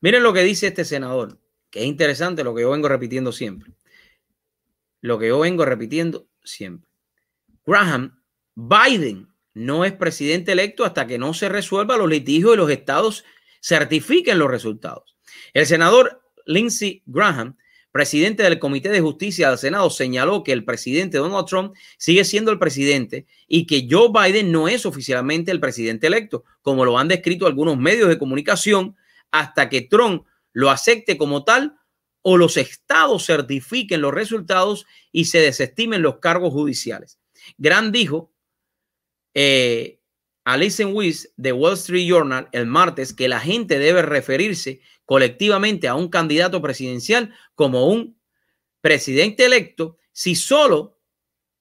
Miren lo que dice este senador, que es interesante lo que yo vengo repitiendo siempre. Lo que yo vengo repitiendo siempre. Graham, Biden no es presidente electo hasta que no se resuelva los litigios y los estados certifiquen los resultados. El senador Lindsey Graham, presidente del Comité de Justicia del Senado, señaló que el presidente Donald Trump sigue siendo el presidente y que Joe Biden no es oficialmente el presidente electo, como lo han descrito algunos medios de comunicación, hasta que Trump lo acepte como tal o los estados certifiquen los resultados y se desestimen los cargos judiciales. Grant dijo eh, Alison Weiss de Wall Street Journal el martes que la gente debe referirse colectivamente a un candidato presidencial como un presidente electo si solo,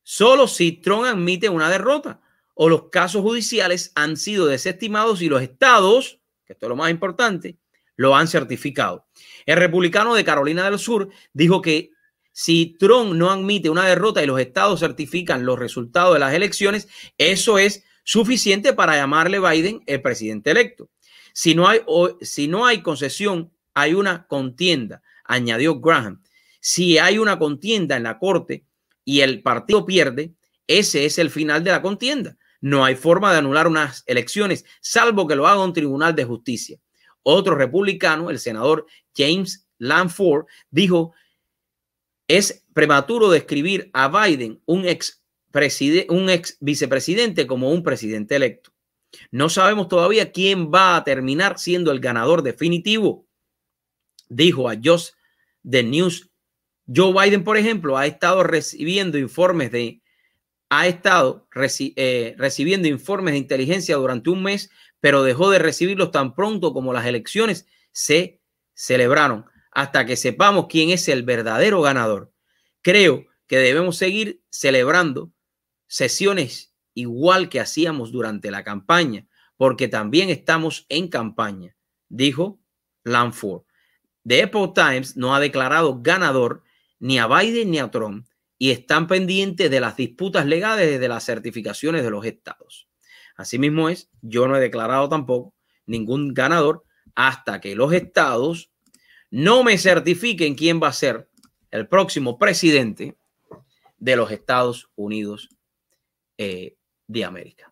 solo si Trump admite una derrota o los casos judiciales han sido desestimados y los estados, esto es lo más importante, lo han certificado. El republicano de Carolina del Sur dijo que si Trump no admite una derrota y los estados certifican los resultados de las elecciones, eso es suficiente para llamarle Biden el presidente electo. Si no hay, si no hay concesión, hay una contienda, añadió Graham. Si hay una contienda en la corte y el partido pierde, ese es el final de la contienda. No hay forma de anular unas elecciones, salvo que lo haga un tribunal de justicia. Otro republicano, el senador James Lanford, dijo es prematuro describir a Biden, un ex, un ex vicepresidente, como un presidente electo. No sabemos todavía quién va a terminar siendo el ganador definitivo, dijo a Josh The News. Joe Biden, por ejemplo, ha estado recibiendo informes de ha estado eh, recibiendo informes de inteligencia durante un mes, pero dejó de recibirlos tan pronto como las elecciones se celebraron hasta que sepamos quién es el verdadero ganador. Creo que debemos seguir celebrando sesiones igual que hacíamos durante la campaña, porque también estamos en campaña, dijo Lanford. The Epoch Times no ha declarado ganador ni a Biden ni a Trump y están pendientes de las disputas legales de las certificaciones de los estados. Asimismo es, yo no he declarado tampoco ningún ganador hasta que los estados no me certifiquen quién va a ser el próximo presidente de los Estados Unidos eh, de América.